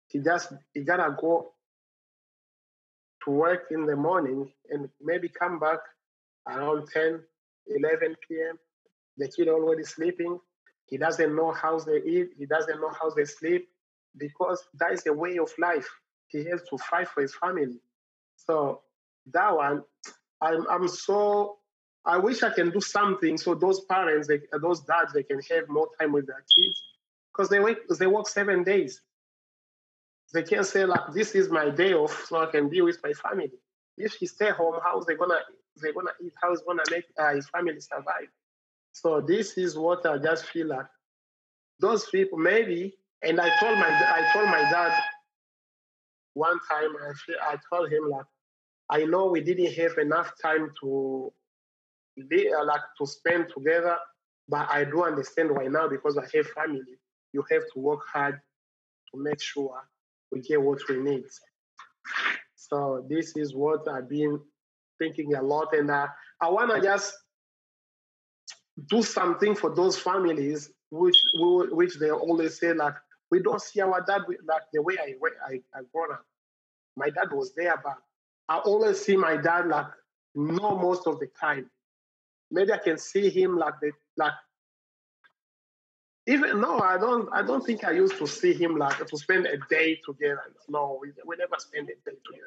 he just he gotta go to work in the morning and maybe come back around 10, 11 p.m. The kid already sleeping. He doesn't know how they eat. He doesn't know how they sleep because that is a way of life. He has to fight for his family. So that one, I'm I'm so I wish I can do something so those parents, they, those dads, they can have more time with their kids because they work they work seven days. they can't say like, "This is my day off, so I can be with my family." If he stay home, how's they gonna they gonna eat? How's gonna make uh, his family survive? So this is what I just feel like those people maybe. And I told my I told my dad one time. I I told him like I know we didn't have enough time to uh, like to spend together, but I do understand why now because I have family. You have to work hard to make sure we get what we need. So this is what I've been thinking a lot, and uh, I want to just do something for those families which which they always say like we don't see our dad like the way I I, I grown up. My dad was there, but I always see my dad like no most of the time. Maybe I can see him like the like even no, I don't. I don't think I used to see him like to spend a day together. No, we, we never spend a day together.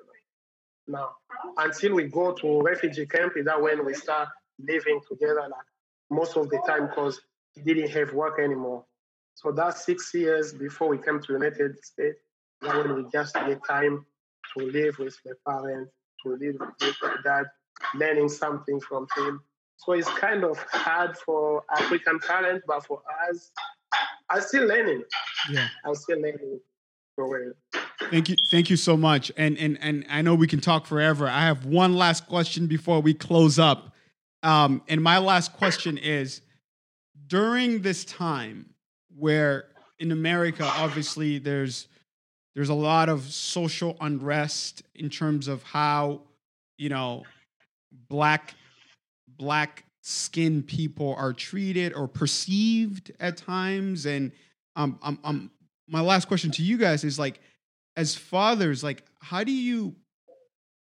No, until we go to refugee camp, is that when we start living together like most of the time because he didn't have work anymore. So that's six years before we came to the United States. That when we just get time to live with my parents, to live with my dad, learning something from him. So it's kind of hard for African parents, but for us, I'm still learning. Yeah, I'm still learning for real. Thank you, thank you so much. And and and I know we can talk forever. I have one last question before we close up. Um, and my last question is: during this time, where in America, obviously, there's there's a lot of social unrest in terms of how you know black black skinned people are treated or perceived at times. And um, um, um my last question to you guys is like as fathers like how do you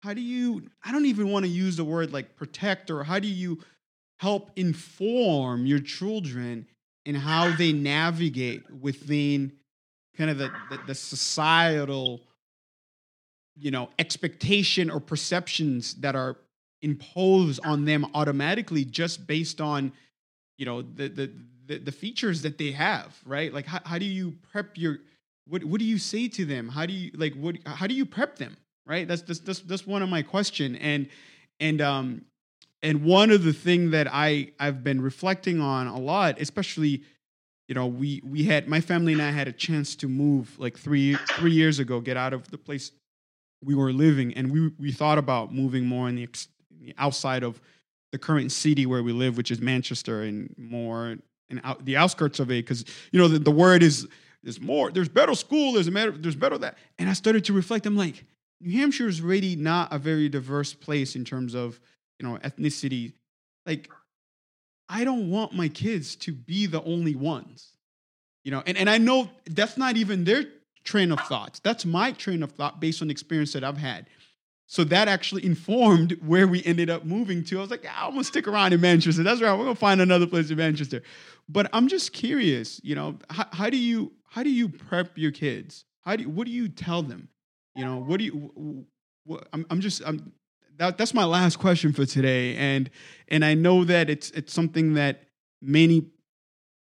how do you i don't even want to use the word like protect or how do you help inform your children in how they navigate within kind of the, the, the societal you know expectation or perceptions that are imposed on them automatically just based on you know the the the, the features that they have right? Like how, how do you prep your what what do you say to them? How do you like what how do you prep them right? That's that's that's, that's one of my question. And and um and one of the thing that i i've been reflecting on a lot especially you know we we had my family and i had a chance to move like three three years ago get out of the place we were living and we we thought about moving more in the outside of the current city where we live, which is Manchester, and more and out the outskirts of it, because you know the, the word is there's more, there's better school, there's better, there's better that. And I started to reflect. I'm like, New Hampshire is really not a very diverse place in terms of you know ethnicity. Like, I don't want my kids to be the only ones, you know. And and I know that's not even their train of thoughts. That's my train of thought based on experience that I've had. So that actually informed where we ended up moving to. I was like, yeah, I'm gonna stick around in Manchester. That's right. We're gonna find another place in Manchester. But I'm just curious, you know, how, how do you how do you prep your kids? How do you, what do you tell them? You know, what do you? What, I'm I'm just I'm that that's my last question for today, and and I know that it's it's something that many,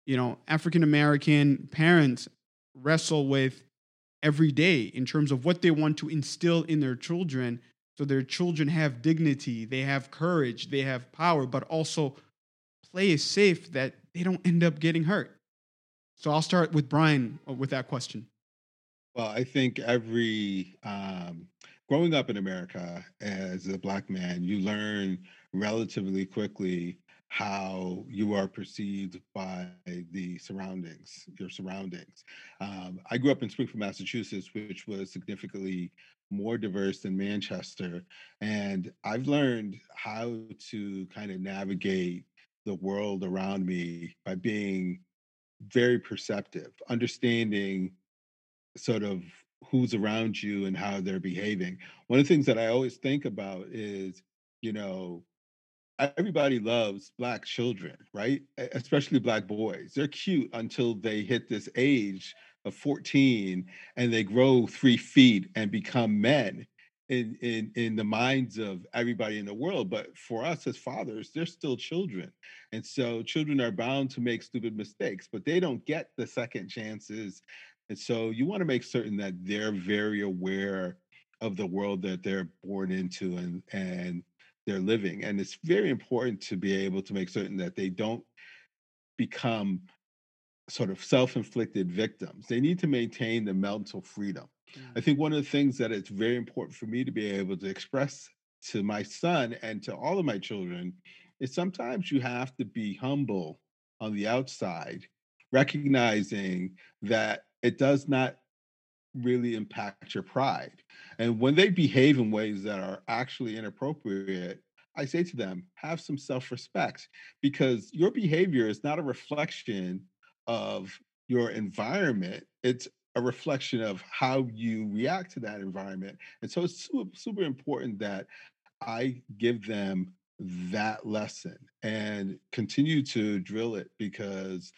you know, African American parents wrestle with every day in terms of what they want to instill in their children so their children have dignity, they have courage, they have power, but also play is safe that they don't end up getting hurt. So I'll start with Brian uh, with that question. Well, I think every um, growing up in America as a black man, you learn relatively quickly how you are perceived by the surroundings, your surroundings. Um, I grew up in Springfield, Massachusetts, which was significantly more diverse than Manchester. And I've learned how to kind of navigate the world around me by being very perceptive, understanding sort of who's around you and how they're behaving. One of the things that I always think about is, you know, everybody loves black children, right? Especially black boys. They're cute until they hit this age of 14 and they grow three feet and become men in, in, in the minds of everybody in the world. But for us as fathers, they're still children. And so children are bound to make stupid mistakes, but they don't get the second chances And so you want to make certain that they're very aware of the world that they're born into and and they're living. And it's very important to be able to make certain that they don't become sort of self-inflicted victims. They need to maintain the mental freedom. I mm. think one of the things that it's very important for me to be able to express to my son and to all of my children is sometimes you have to be humble on the outside, recognizing that it does not really impact your pride. And when they behave in ways that are actually inappropriate, I say to them, have some self respect because your behavior is not a reflection of your environment. It's a reflection of how you react to that environment. And so it's super, super important that I give them that lesson and continue to drill it because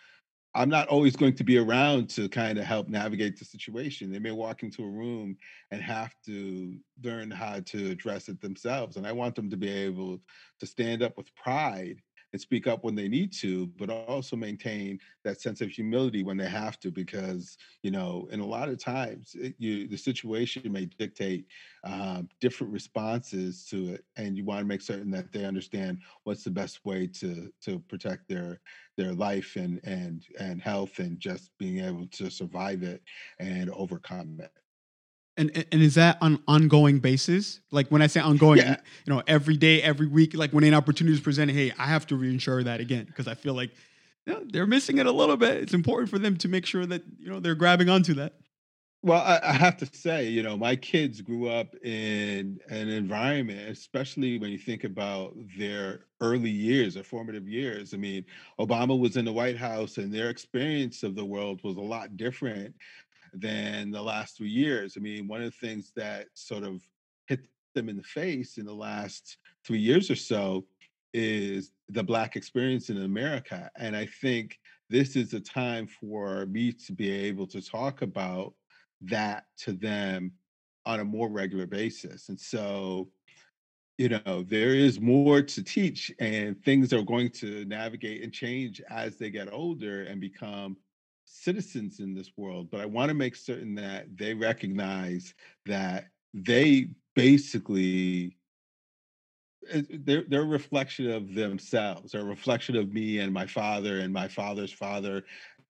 I'm not always going to be around to kind of help navigate the situation. They may walk into a room and have to learn how to address it themselves. And I want them to be able to stand up with pride and speak up when they need to, but also maintain that sense of humility when they have to, because you know, in a lot of times, it, you the situation may dictate um, different responses to it, and you want to make certain that they understand what's the best way to to protect their their life and and and health, and just being able to survive it and overcome it. And, and is that on ongoing basis? Like when I say ongoing, yeah. you know, every day, every week, like when an opportunity is presented, hey, I have to reinsure that again because I feel like you know, they're missing it a little bit. It's important for them to make sure that you know they're grabbing onto that. Well, I, I have to say, you know, my kids grew up in an environment, especially when you think about their early years, their formative years. I mean, Obama was in the White House, and their experience of the world was a lot different than the last three years. I mean, one of the things that sort of hit them in the face in the last three years or so is the Black experience in America. And I think this is a time for me to be able to talk about that to them on a more regular basis. And so, you know, there is more to teach, and things are going to navigate and change as they get older and become citizens in this world, but I want to make certain that they recognize that they basically eh, they're, they're a reflection of themselves, they're a reflection of me and my father and my father's father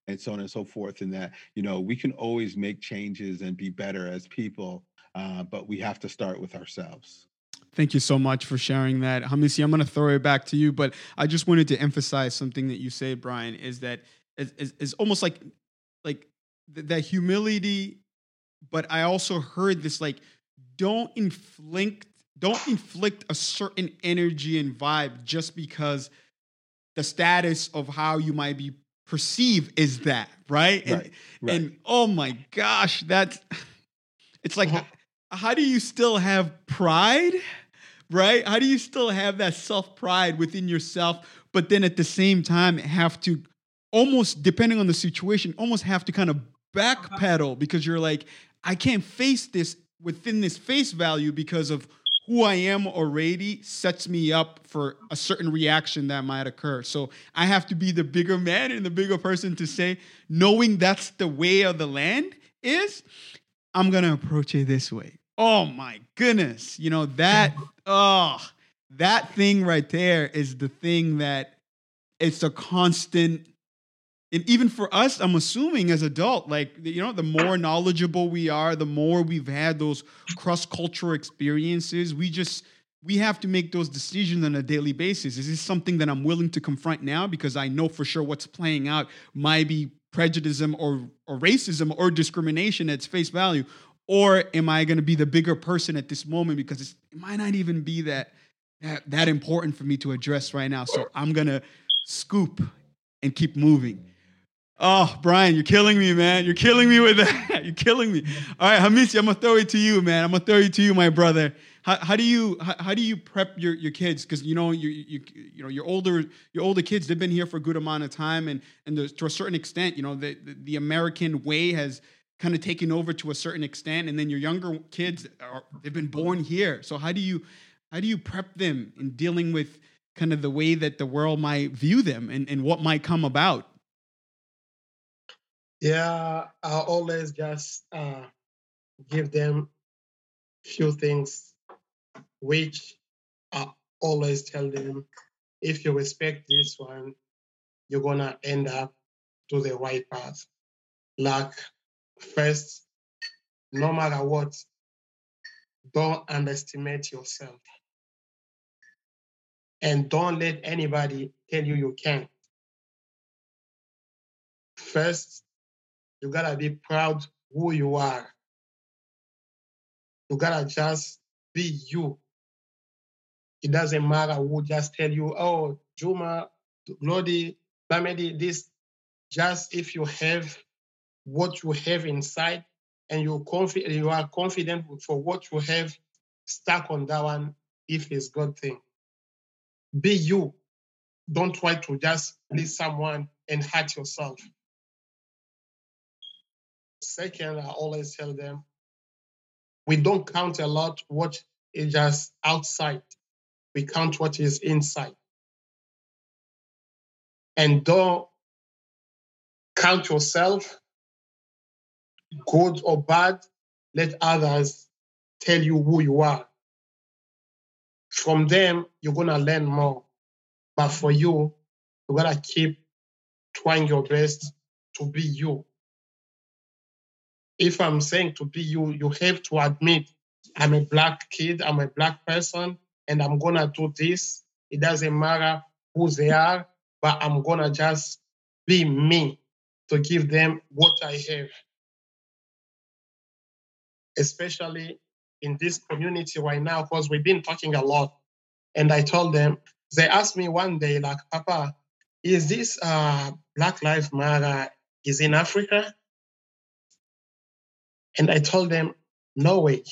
and so on and so forth and that you know we can always make changes and be better as people uh, but we have to start with ourselves Thank you so much for sharing that. Hamisi, I'm going to throw it back to you, but I just wanted to emphasize something that you say, Brian, is that is, is, almost like like th- that humility but i also heard this like don't inflict don't inflict a certain energy and vibe just because the status of how you might be perceived is that right, right, and, right. and oh my gosh that's it's like uh-huh. how, how do you still have pride right? How do you still have that self pride within yourself but then at the same time have to almost depending on the situation, almost have to kind of uh-huh. backpedal because you're like, I can't face this within this face value because of who I am already sets me up for a certain reaction that might occur. So I have to be the bigger man and the bigger person to say, knowing that's the way of the land is, I'm gonna approach it this way. Oh my goodness. You know, that oh that thing right there is the thing that it's a constant and even for us i'm assuming as adult like you know the more knowledgeable we are the more we've had those cross cultural experiences we just we have to make those decisions on a daily basis. Is this something that i'm willing to confront now because i know for sure what's playing out might be prejudice or, or racism or discrimination at face value? Or am i going to be the bigger person at this moment because it might not even be that, that that important for me to address right now? So i'm going to scoop and keep moving Oh, Brian, you're killing me, man. You're killing me with that. you're killing me. All right, Hamisi, I'm gonna throw it to you, man. I'm gonna throw it to you, my brother. How, how do you how, how, do you prep your, your kids? Because you know you, you you know your older your older kids they've been here for a good amount of time, and and to a certain extent, you know the, the, the American way has kind of taken over to a certain extent, and then your younger kids are they've been born here. So how do you how do you prep them in dealing with kind of the way that the world might view them and, and what might come about? Yeah, I always just uh, give them few things which I always tell them if you respect this one, you're gonna end up to the right path. Like first, no matter what, don't underestimate yourself. And don't let anybody tell you you can't. First, you gotta be proud who you are. You gotta just be you. It doesn't matter who just tell you, oh, Juma, Lodi, Bamedi, this. Just if you have what you have inside and you're confident, you are confident for what you have, stuck on that one if it's good thing. Be you. Don't try to just please someone and hurt yourself. Second, I always tell them, we don't count a lot what is just outside. We count what is inside. And don't count yourself, good or bad. Let others tell you who you are. From them, you're going to learn more. But for you, you got to keep trying your best to be you. If I'm saying to be you, you have to admit I'm a black kid, I'm a black person, and I'm to do this. It doesn't matter who they are, but I'm to just be me to give them what I have. Especially in this community right now, because we've been talking a lot. And I told them, they asked me one day, like, Papa, is this uh, Black Lives Matter is in Africa? And I told them, no way.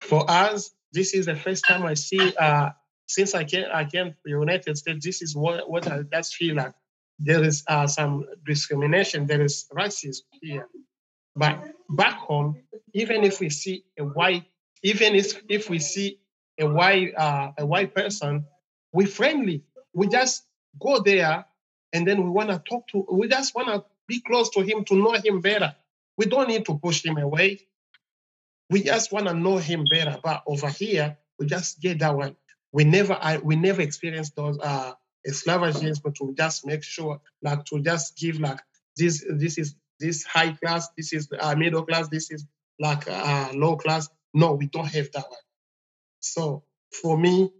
For us, this is the first time I see, uh, since I came, I came to the United States, this is what, what I just feel like. There is uh, some discrimination, there is racism here. But back home, even if we see a white, even if, if we see a white uh, a white person, we friendly. We just go there and then we want to talk to. We just want to be close to him to know him better. We don't need to push him away. We just want to know him better. But over here, we just get that one. We never, I, we never experienced those uh, esclavages, but to just make sure, like, to just give like this, this is this high class, this is uh, middle class, this is like uh, low class. No, we don't have that one. So for me,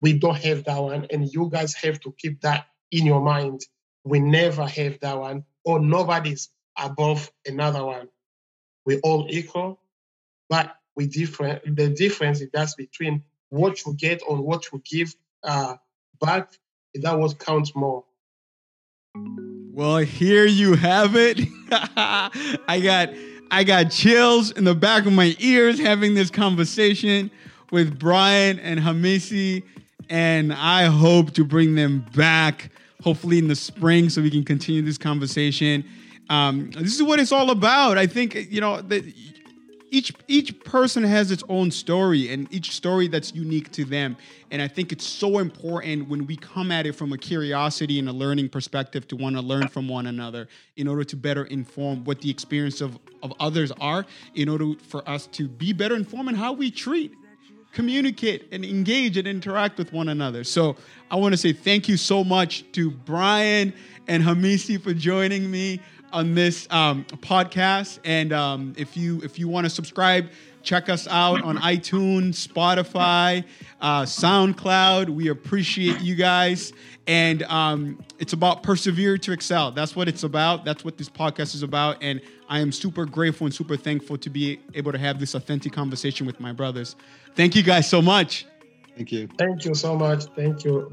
we don't have that one, and you guys have to keep that in your mind. We never have that one, or nobody's above another one. We're all equal, but we different. The difference is that's between what you get or what you give uh, back. That what counts more. Well, here you have it. I got I got chills in the back of my ears having this conversation with Brian and Hamisi, and I hope to bring them back hopefully in the spring so we can continue this conversation. Um, this is what it's all about. I think you know that each each person has its own story and each story that's unique to them. And i think it's so important when we come at it from a curiosity and a learning perspective to want to learn from one another in order to better inform what the experience of, of others are in order for us to be better informed in how we treat communicate and engage and interact with one another. So i want to say thank you so much to brian and hamisi for joining me on this um, podcast. And um, if you if you want to subscribe, check us out on iTunes, Spotify, uh, SoundCloud. We appreciate you guys. And um, it's about persevere to excel. That's what it's about. That's what this podcast is about. And I am super grateful and super thankful to be able to have this authentic conversation with my brothers. Thank you guys so much. Thank you. Thank you so much. Thank you.